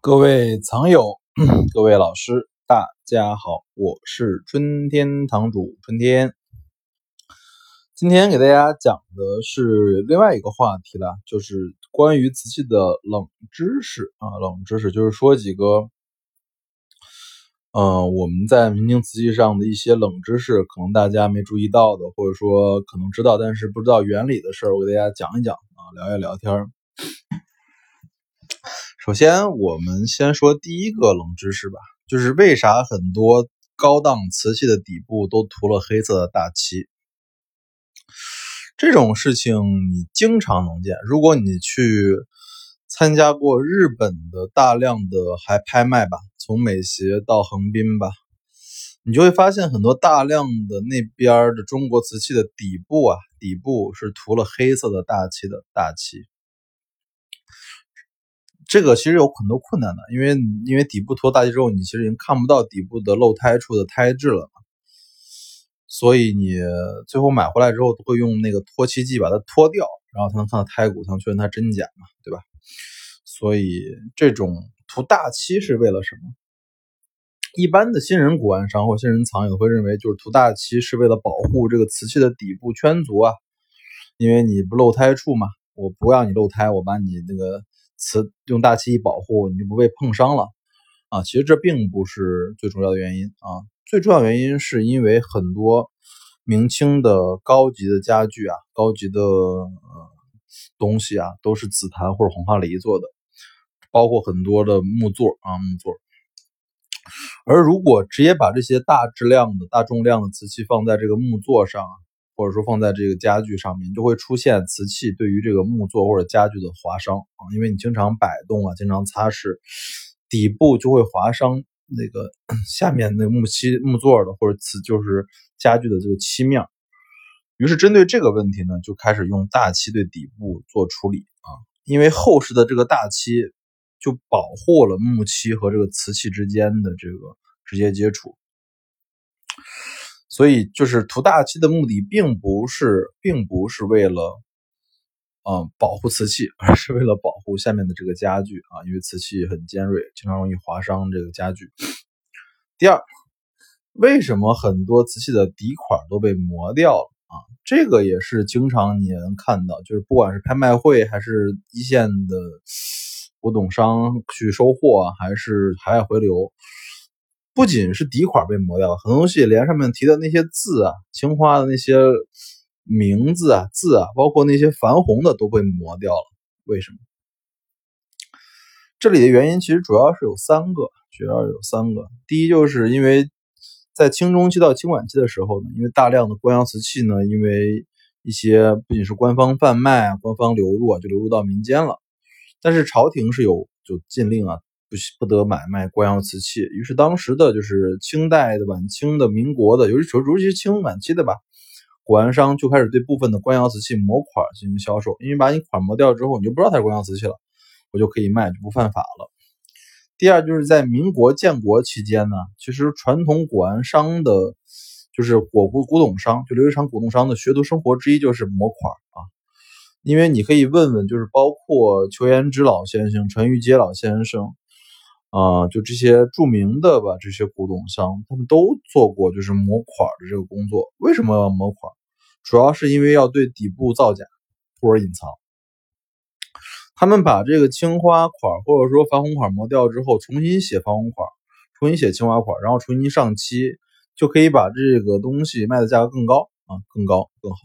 各位藏友，各位老师，大家好，我是春天堂主春天。今天给大家讲的是另外一个话题了，就是关于瓷器的冷知识啊，冷知识就是说几个，嗯，我们在明清瓷器上的一些冷知识，可能大家没注意到的，或者说可能知道但是不知道原理的事儿，我给大家讲一讲啊，聊一聊天儿。首先，我们先说第一个冷知识吧，就是为啥很多高档瓷器的底部都涂了黑色的大漆？这种事情你经常能见。如果你去参加过日本的大量的还拍卖吧，从美协到横滨吧，你就会发现很多大量的那边的中国瓷器的底部啊，底部是涂了黑色的大漆的大漆。这个其实有很多困难的，因为因为底部脱大漆之后，你其实已经看不到底部的漏胎处的胎质了，所以你最后买回来之后都会用那个脱漆剂把它脱掉，然后才能看到胎骨，才能确认它真假嘛，对吧？所以这种涂大漆是为了什么？一般的新人古玩商或新人藏友会认为，就是涂大漆是为了保护这个瓷器的底部圈足啊，因为你不漏胎处嘛，我不让你漏胎，我把你那个。瓷用大漆保护，你就不被碰伤了啊！其实这并不是最主要的原因啊，最重要原因是因为很多明清的高级的家具啊、高级的东西啊，都是紫檀或者红花梨做的，包括很多的木座啊木座。而如果直接把这些大质量的大重量的瓷器放在这个木座上，或者说放在这个家具上面，就会出现瓷器对于这个木座或者家具的划伤啊，因为你经常摆动啊，经常擦拭，底部就会划伤那个 下面那木漆木座的或者瓷就是家具的这个漆面。于是针对这个问题呢，就开始用大漆对底部做处理啊，因为厚实的这个大漆就保护了木漆和这个瓷器之间的这个直接接触。所以，就是涂大漆的目的，并不是，并不是为了，嗯，保护瓷器，而是为了保护下面的这个家具啊，因为瓷器很尖锐，经常容易划伤这个家具。第二，为什么很多瓷器的底款都被磨掉了啊？这个也是经常你能看到，就是不管是拍卖会还是一线的 古董商去收货，还是海外回流。不仅是底款被磨掉了，很多东西连上面提的那些字啊，青花的那些名字啊、字啊，包括那些矾红的都被磨掉了。为什么？这里的原因其实主要是有三个，主要有三个。第一，就是因为在清中期到清晚期的时候呢，因为大量的官窑瓷器呢，因为一些不仅是官方贩卖啊、官方流入啊，就流入到民间了。但是朝廷是有就禁令啊。不不得买卖官窑瓷器，于是当时的就是清代的、晚清的、民国的，尤其尤其是清晚期的吧，古玩商就开始对部分的官窑瓷器磨款进行销售，因为把你款磨掉之后，你就不知道它是官窑瓷器了，我就可以卖，就不犯法了。第二就是在民国建国期间呢，其实传统古玩商的，就是古古古董商，就琉璃厂古董商的学徒生活之一就是磨款啊，因为你可以问问，就是包括裘延之老先生、陈玉阶老先生。啊，就这些著名的吧，这些古董商，他们都做过就是磨款的这个工作。为什么要磨款？主要是因为要对底部造假或者隐藏。他们把这个青花款或者说矾红款磨掉之后，重新写矾红款，重新写青花款，然后重新上漆，就可以把这个东西卖的价格更高啊，更高更好。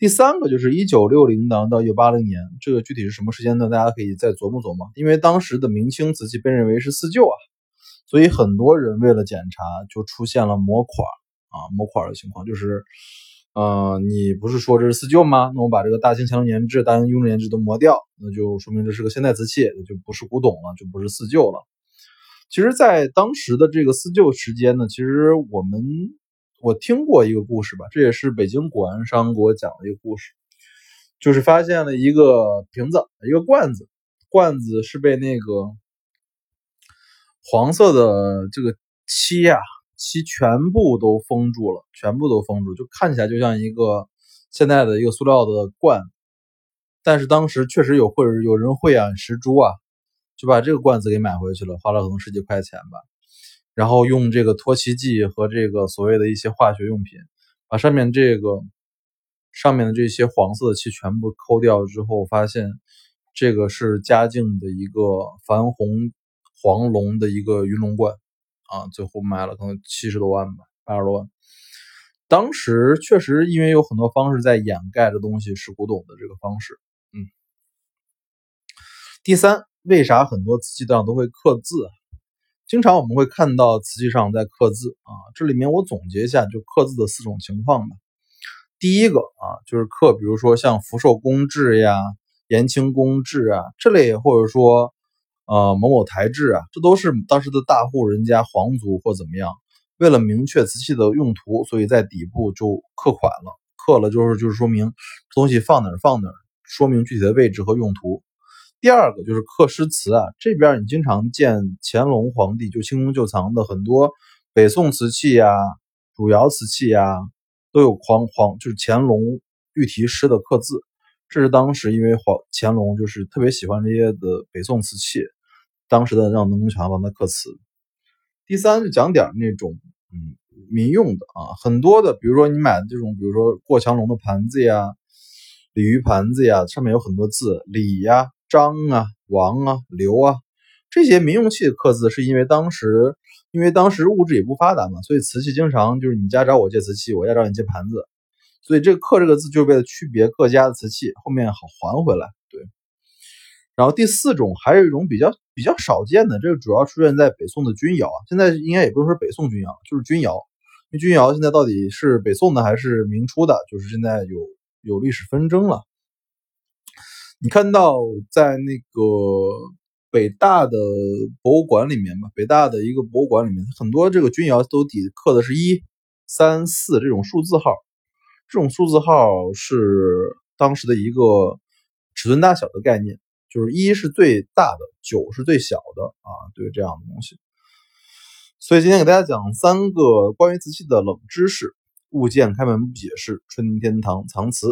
第三个就是一九六零年到一九八零年，这个具体是什么时间呢？大家可以再琢磨琢磨。因为当时的明清瓷器被认为是四旧啊，所以很多人为了检查，就出现了磨款啊，磨款的情况。就是，呃，你不是说这是四旧吗？那我把这个大清乾隆年制、大清雍正年制都磨掉，那就说明这是个现代瓷器，那就不是古董了，就不是四旧了。其实，在当时的这个四旧时间呢，其实我们。我听过一个故事吧，这也是北京古玩商给我讲的一个故事，就是发现了一个瓶子，一个罐子，罐子是被那个黄色的这个漆呀，漆全部都封住了，全部都封住，就看起来就像一个现在的一个塑料的罐，但是当时确实有会有人慧眼识珠啊，就把这个罐子给买回去了，花了可能十几块钱吧。然后用这个脱漆剂和这个所谓的一些化学用品，把上面这个上面的这些黄色的漆全部抠掉之后，发现这个是嘉靖的一个矾红黄龙的一个云龙罐啊，最后卖了可能七十多万吧，八十多万。当时确实因为有很多方式在掩盖的东西是古董的这个方式，嗯。第三，为啥很多瓷器上都会刻字？经常我们会看到瓷器上在刻字啊，这里面我总结一下，就刻字的四种情况吧。第一个啊，就是刻，比如说像福寿宫制呀、延庆宫制啊这类，或者说呃某某台制啊，这都是当时的大户人家、皇族或怎么样。为了明确瓷器的用途，所以在底部就刻款了。刻了就是就是说明东西放哪儿放哪儿，说明具体的位置和用途。第二个就是刻诗词啊，这边你经常见乾隆皇帝就清宫旧藏的很多北宋瓷器呀、汝窑瓷器呀，都有皇皇就是乾隆御题诗的刻字。这是当时因为皇乾隆就是特别喜欢这些的北宋瓷器，当时的让农工巧帮他刻词。第三就讲点那种嗯民用的啊，很多的，比如说你买的这种，比如说过墙龙的盘子呀、鲤鱼盘子呀，上面有很多字，鲤呀、张啊、王啊、刘啊，这些民用器的刻字，是因为当时因为当时物质也不发达嘛，所以瓷器经常就是你家找我借瓷器，我家找你借盘子，所以这个刻这个字就是为了区别各家的瓷器，后面好还回来。对，然后第四种还有一种比较。比较少见的，这个主要出现在北宋的钧窑啊。现在应该也不用说北宋钧窑，就是钧窑。因为钧窑现在到底是北宋的还是明初的，就是现在有有历史纷争了。你看到在那个北大的博物馆里面吧，北大的一个博物馆里面，很多这个钧窑都底刻的是一三四这种数字号，这种数字号是当时的一个尺寸大小的概念。就是一是最大的，九是最小的啊，对这样的东西。所以今天给大家讲三个关于瓷器的冷知识：物件开门不解释，春天堂藏瓷。